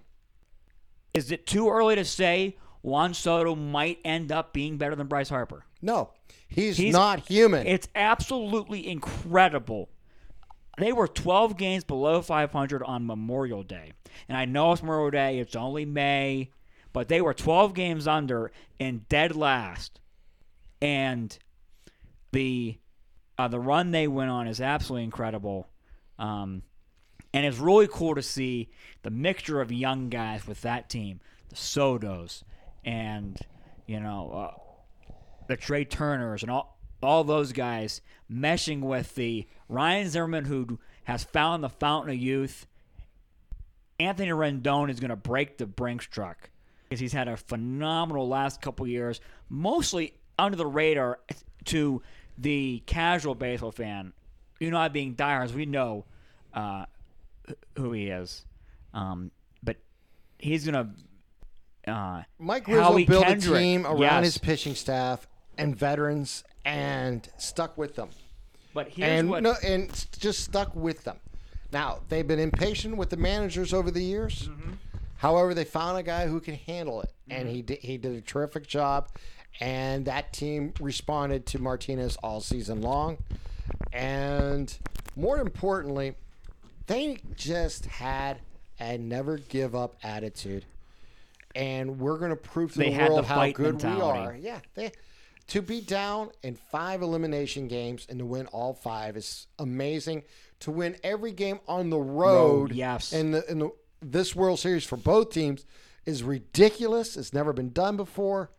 Is it too early to say Juan Soto might end up being better than Bryce Harper? no, he's, He's- not human. It's absolutely incredible. They were 12 games below 500 on Memorial Day. And I know it's Memorial Day, it's only May, but they were 12 games under and dead last. And the uh, the run they went on is absolutely incredible. Um, and it's really cool to see the mixture of young guys with that team, the Sotos, and you know uh, the Trey Turners, and all all those guys meshing with the Ryan Zimmerman who has found the fountain of youth. Anthony Rendon is going to break the Brinks truck because he's had a phenomenal last couple years, mostly under the radar to the casual baseball fan. You know, I being diehards, we know uh, who he is, um, but he's gonna. Uh, Mike Rizzo built Kendrick, a team around yes. his pitching staff and veterans and stuck with them. but here's and what no, and just stuck with them. Now they've been impatient with the managers over the years. Mm-hmm. However, they found a guy who can handle it, and he did, he did a terrific job. And that team responded to Martinez all season long, and more importantly, they just had a never give up attitude. And we're going to prove to They the had the world how good we are. Yeah, they to be down in five elimination games and to win all five is amazing. To win every game on the road, Road, yes. in the in the this World Series for both teams is ridiculous. It's never been done before.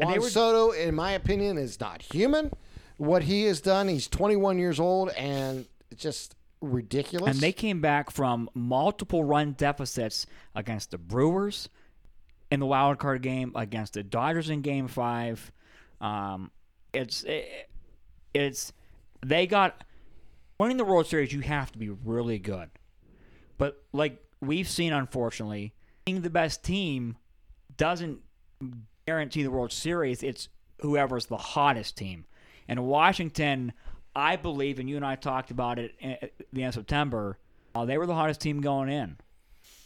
And Juan were- Soto, in my opinion, is not human. What he has done, he's 21 years old, and it's just ridiculous. And they came back from multiple run deficits against the Brewers in the wild card game, against the Dodgers in Game Five. Um, it's it, it's they got winning the World Series. You have to be really good, but like we've seen, unfortunately, being the best team doesn't guarantee the World Series. It's whoever's the hottest team. And Washington, I believe, and you and I talked about it at the end of September, uh, they were the hottest team going in.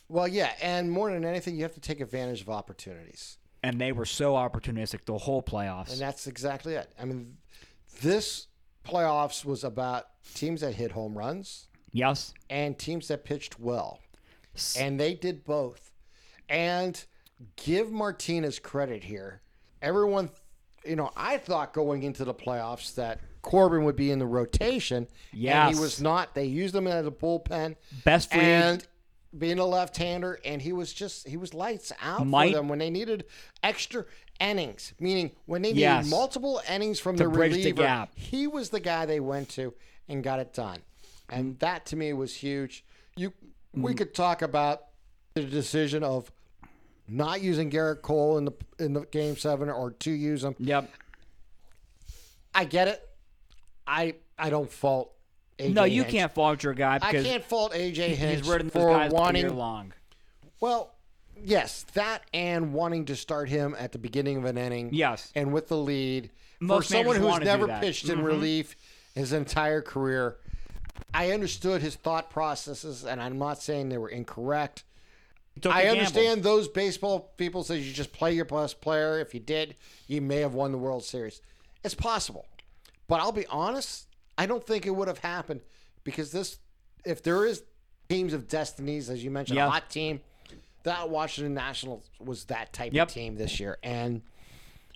well, yeah, and more than anything, you have to take advantage of opportunities. And they were so opportunistic the whole playoffs. And that's exactly it. I mean, this playoffs was about teams that hit home runs yes. and teams that pitched well. And they did both. And give Martinez credit here. Everyone, you know, I thought going into the playoffs that Corbin would be in the rotation. Yeah, he was not. They used him as a bullpen. Best free and being a left-hander, and he was just he was lights out Might- for them when they needed extra innings. Meaning when they needed Yes. multiple innings from To the the reliever, gap. he was the guy they went to and got it done. And that to me was huge. You we mm. could talk about the decision of not using Gerrit Cole in the in the game seven or to use him. Yep. I get it. I I don't fault AJ No, you Hinch. can't fault your guy I can't fault AJ Hinch he's ridden those for wanting long. Well, yes, that and wanting to start him at the beginning of an inning. Yes. And with the lead. Most for someone who's never pitched in Mhm. relief his entire career, I understood his thought processes, and I'm not saying they were incorrect. I gamble. understand those baseball people say you just play your best player. If you did, you may have won the World Series. It's possible. But I'll be honest, I don't think it would have happened because this, if there is teams of destinies, as you mentioned, Yeah. a hot team, that Washington Nationals was that type Yep. of team this year. And,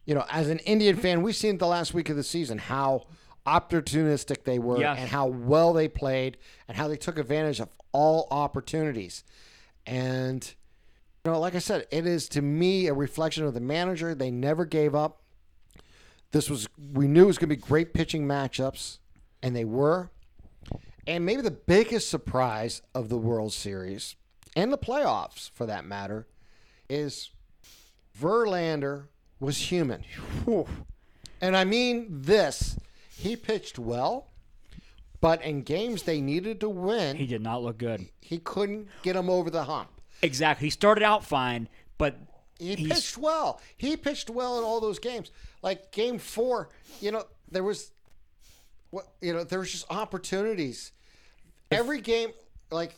you know, as an Indian fan, we've seen the last week of the season how opportunistic they were Yes. and how well they played and how they took advantage of all opportunities. And you know, like I said, it is to me a reflection of the manager. They never gave up. This was we knew it was going to be great pitching matchups, and they were. And maybe the biggest surprise of the World Series and the playoffs, for that matter, is Verlander was human. And I mean this: he pitched well, but in games they needed to win, He did not look good. He couldn't get them over the hump. Exactly. He started out fine, but he He's- pitched well. He pitched well in all those games. Like game four, you know, there was, what you know, there was just opportunities. Every game, like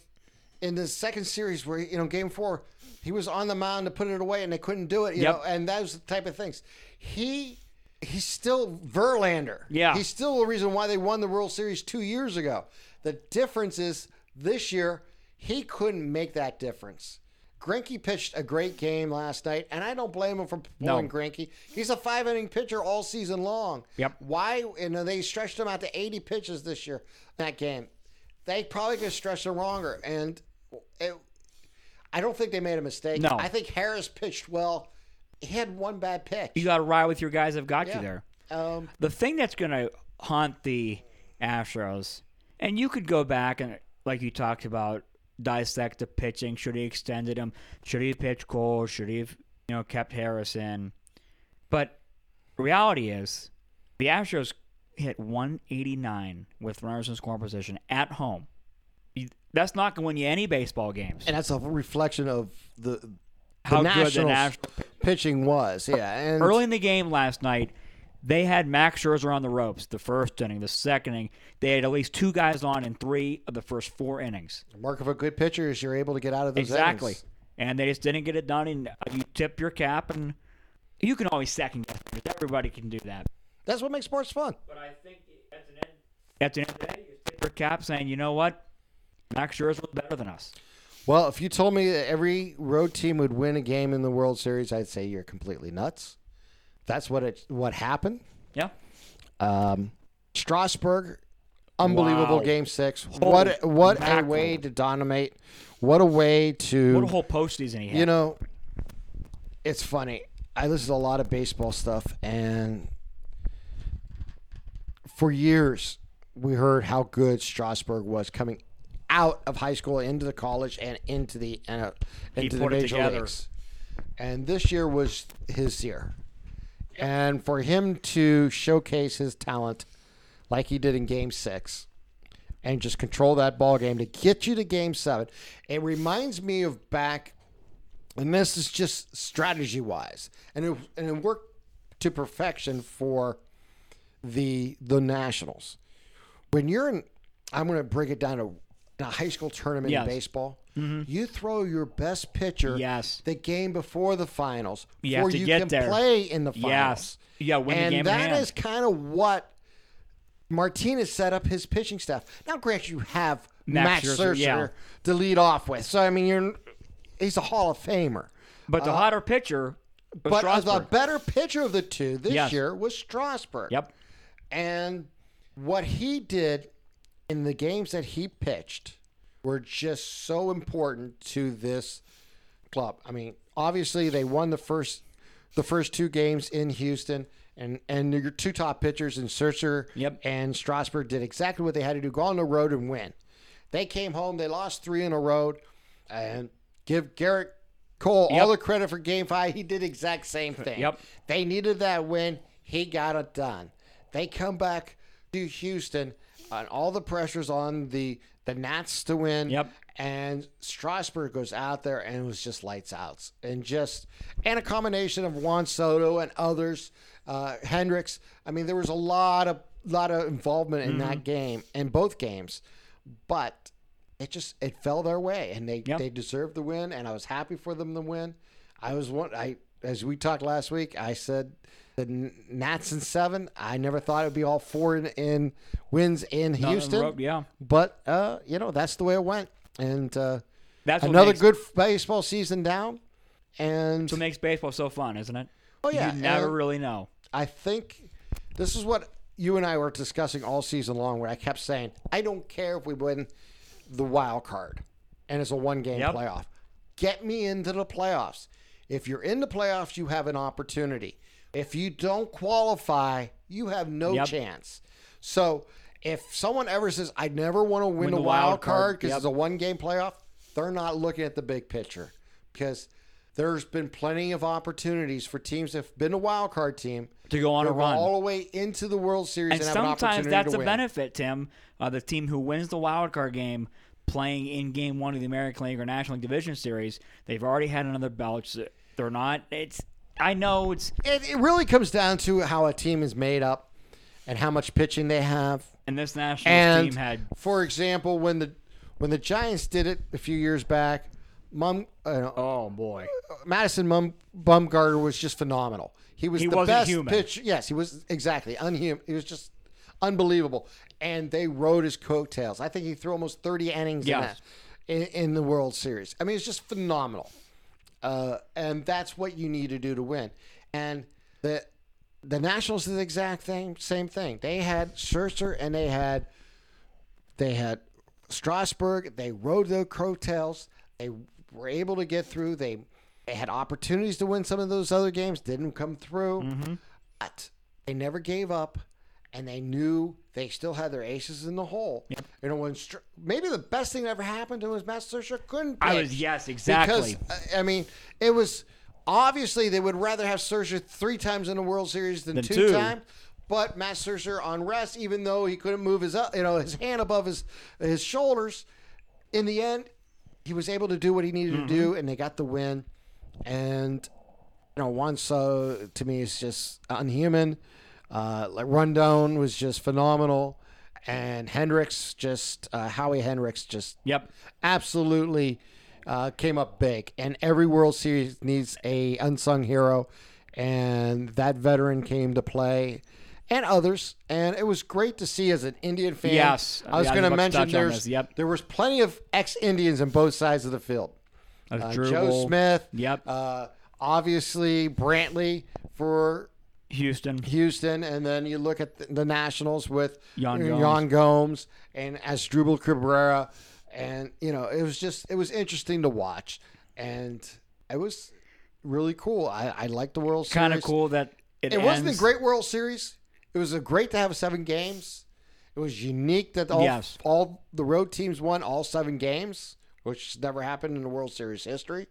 in the second series, where you know, game four, he was on the mound to put it away, and they couldn't do it. You Yep. know, and those the type of things. He. He's still Verlander. Yeah. He's still the reason why they won the World Series two years ago. The difference is this year, he couldn't make that difference. Greinke pitched a great game last night, and I don't blame him for pulling No. He's a five inning pitcher all season long. Yep. Why? You know, they stretched him out to 80 pitches this year, that game. They probably could stretch him longer. And it, I don't think they made a mistake. No. I think Harris pitched well. He had one bad pitch. You got to ride with your guys that got Yeah. you there. um, The thing that's going to haunt the Astros, and you could go back and, like you talked about, dissect the pitching. Should he extended him? Should he have pitched Cole? Should he have, you know, kept Harrison? But reality is, the Astros hit 189 with runners in scoring position at home. That's not going to win you any baseball games. and that's a reflection of the, the How good the Nationals pitching was. Yeah. And early in the game last night, they had Max Scherzer on the ropes. The first inning, the second inning, they had at least two guys on in three of the first four innings. the mark of a good pitcher is you're able to get out of those Exactly, innings. and they just didn't get it done. And you tip your cap, and you can always second guess. because Everybody can do that. That's what makes sports fun. But I think at the end, at the end of the day, you tip your cap, saying, you know what, Max Scherzer was better than us. Well, if you told me that every road team would win a game in the World Series, I'd say you're completely nuts. That's what it what happened. Yeah. Um, Strasburg, unbelievable Wow. game six. Holy what what a way to dominate. What a way to What a whole postseason he had. you know. It's funny. I listen to a lot of baseball stuff, and for years we heard how good Strasburg was coming out of high school into the college and into the uh, into the major leagues. And this year was his year. And for him to showcase his talent like he did in game 6 and just control that ball game to get you to game 7. It reminds me of back and this is just strategy wise and it, and it worked to perfection for the the nationals when you're in i'm going to break it down to a high school tournament Yes. in baseball you throw your best pitcher Yes. the game before the finals You have before to you get can there. play in the finals Yes. Yeah, the and that kind of what Martinez set up his pitching staff. Now, grant you have Max, Max Scherzer, Scherzer, yeah. to lead off with, so I mean, you're he's a Hall of Famer. But the hotter pitcher But uh, the better pitcher of the two this Yes. year was Strasburg. Yep. And what he did in the games that he pitched were just so important to this club. I mean, obviously they won the first the first two games in Houston and and your two top pitchers in Scherzer Yep. and Strasburg did exactly what they had to do, go on the road and win. They came home, they lost 3 in a row and give Gerrit Cole all the credit for game 5. He did exact same thing. Yep. They needed that win. He got it done. They come back to Houston, and all the pressure's on the the Nats to win. Yep. And Strasburg goes out there and it was just lights out, and just and a combination of Juan Soto and others, uh, Hendricks. I mean, there was a lot of lot of involvement in Mm-hmm. that game, in both games, but it just it fell their way, and they Yep. they deserved the win, and I was happy for them to win. I was one. I as we talked last week, I said the Nats in seven. I never thought it would be all four in, in wins in Not Houston, yeah. but uh, you know that's the way it went, and uh, That's another makes, good baseball season down. And what makes baseball so fun, isn't it? oh yeah, You never and really know. I think this is what you and I were discussing all season long. Where I kept saying, I don't care if we win the wild card, and it's a one game Yep. playoff. Get me into the playoffs. If you're in the playoffs, you have an opportunity. If you don't qualify, you have no Yep. chance. So if someone ever says, I never want to win, Win the wild wild card because yep. it's a one game playoff, they're not looking at the big picture. Because there's been plenty of opportunities for teams that have been a wild card team To go on a run. all the way into the World Series and, And have an sometimes that's a win. benefit, Tim. Uh, the team who wins the wild card game playing in game one of the American League or National League Division Series, they've already had another belt. They're not. It's. I know it's. It, it really comes down to how a team is made up and how much pitching they have. And this national And team had. for example, when the when the Giants did it a few years back, Mum, uh, Oh boy. Madison Mum, Bumgarner was just phenomenal. He was He the wasn't best human. pitcher. Yes, he was exactly unhuman. He was just unbelievable, and they rode his coattails. I think he threw almost thirty innings Yes. in, that, in, in the World Series. I mean, it's just phenomenal, uh, and that's what you need to do to win. And the the Nationals did the exact thing, same thing. They had Scherzer and they had they had Strasburg. They rode their coattails. They were able to get through. They they had opportunities to win some of those other games, didn't come through. But they never gave up, and they knew they still had their aces in the hole. You know, when Str- maybe the best thing that ever happened to him was Matt Scherzer couldn't. I was yes, exactly. Because I- I mean, it was obviously they would rather have Scherzer three times in the World Series than, Than two, two. times. But Matt Scherzer on rest, even though he couldn't move his up, you know, his hand above his his shoulders, in the end, he was able to do what he needed to do, Mm-hmm. and they got the win. And you know, Juan So to me is just unhuman. Uh, like Rendon was just phenomenal, and Hendricks just uh, Howie Hendricks just Yep. absolutely uh, came up big. And every World Series needs a unsung hero, and that veteran came to play, and others. And it was great to see as an Indian fan. Yes. I was Yeah, going to mention there's. Yep. there was plenty of ex-Indians on both sides of the field. Uh, Joe Smith. Yep. Uh, obviously Brantley for Houston. Houston, and then you look at the, the Nationals with Yan Gomes. Yan Gomes and Asdrubal Cabrera, and you know it was just it was interesting to watch, and it was really cool. I, I liked the World Series. Kind of cool that it, It wasn't a great World Series. It was a great to have seven games. It was unique that all Yes. all the road teams won all seven games, which never happened in the World Series history.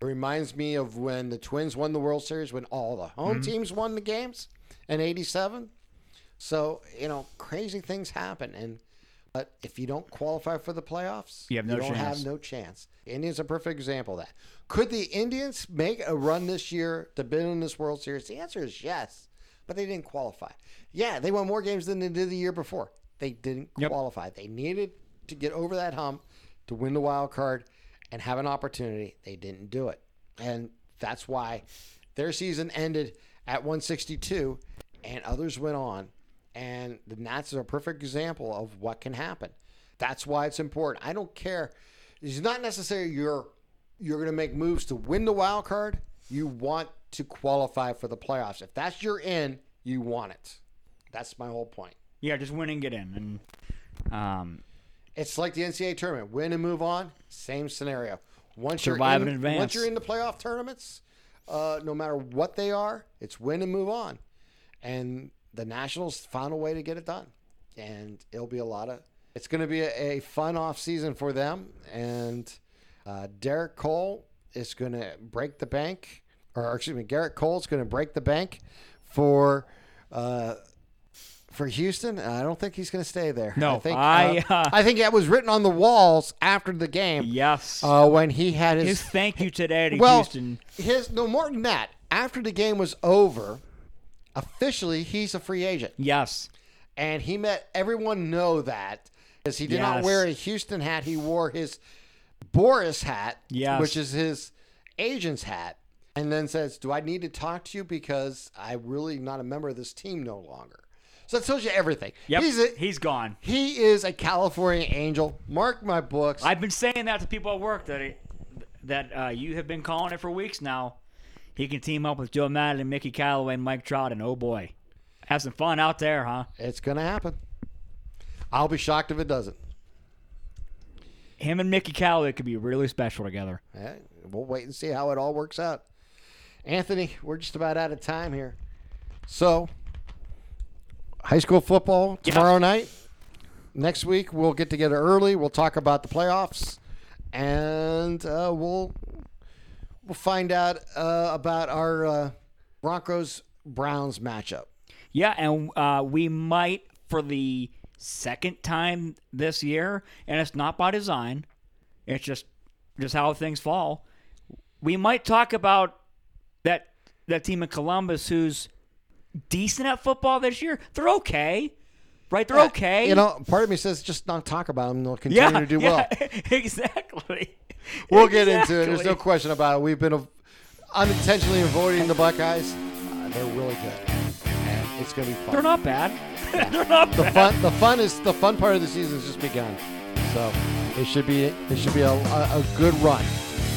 It reminds me of when the Twins won the World Series when all the Mm-hmm. home teams won the games in '87. So you know, crazy things happen, and but if you don't qualify for the playoffs, You have no don't chance. have no chance. The Indians are a perfect example of that. Could the Indians make a run this year to be in this World Series? The answer is yes, but they didn't qualify. Yeah, they won more games than they did the year before. They didn't Yep. qualify. They needed to get over that hump to win the wild card and have an opportunity. They didn't do it. And that's why their season ended at 162 and others went on. And the Nats are a perfect example of what can happen. That's why it's important. I don't care. It's not necessarily you're you're going to make moves to win the wild card. You want to qualify for the playoffs. If that's your in, you want it. That's my whole point. Yeah, just win and get in, and um, It's like the NCAA tournament: win and move on. Same scenario. Once Survive you're in in, advance. once you're in the playoff tournaments, uh, no matter what they are, it's win and move on. And the Nationals found a way to get it done, and it'll be a lot of. It's going to be a, a fun off season for them, and uh, Derek Cole is going to break the bank, or excuse me, Gerrit Cole is going to break the bank for. Uh, for Houston, I don't think he's going to stay there. No, I think I, uh, uh, I think that was written on the walls after the game. yes, Uh, when he had his, his thank you today to well, Houston. his no more than that. After the game was over, officially he's a free agent, Yes, and he met everyone know that because he did not wear a Houston hat. He wore his Boras hat, Yes. which is his agent's hat, and then says, "Do I need to talk to you because I'm really not a member of this team no longer?" So that tells you everything. yep, He's a, he's gone. he is a California angel. Mark my books. I've been saying that to people at work that it, that uh, you have been calling it for weeks now. He can team up with Joe Maddon and Mickey Callaway and Mike Trout, and oh boy, have some fun out there, huh? It's going to happen. I'll be shocked if it doesn't. Him and Mickey Callaway could be really special together. Yeah, we'll wait and see how it all works out. Anthony, we're just about out of time here. So, high school football Yeah. tomorrow night. Next week, we'll get together early. We'll talk about the playoffs, and uh, we'll we'll find out uh, about our uh, Broncos Browns matchup. Yeah, and uh, we might for the second time this year, and it's not by design. It's just just how things fall. We might talk about that that team in Columbus who's decent at football this year, they're okay. Right? They're okay. You know, part of me says just not talk about them. They'll continue yeah, to do yeah, well. exactly. We'll get into it. There's no question about it. We've been unintentionally avoiding the Buckeyes. Uh, they're really good, and it's going to be fun. They're not bad. they're not the bad. fun the fun is the fun part of the season has just begun. So it should be it should be a, a, a good run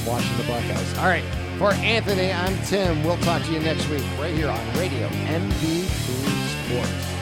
watching the Buckeyes. All right. For Anthony, I'm Tim. We'll talk to you next week right here on Radio MVP Sports.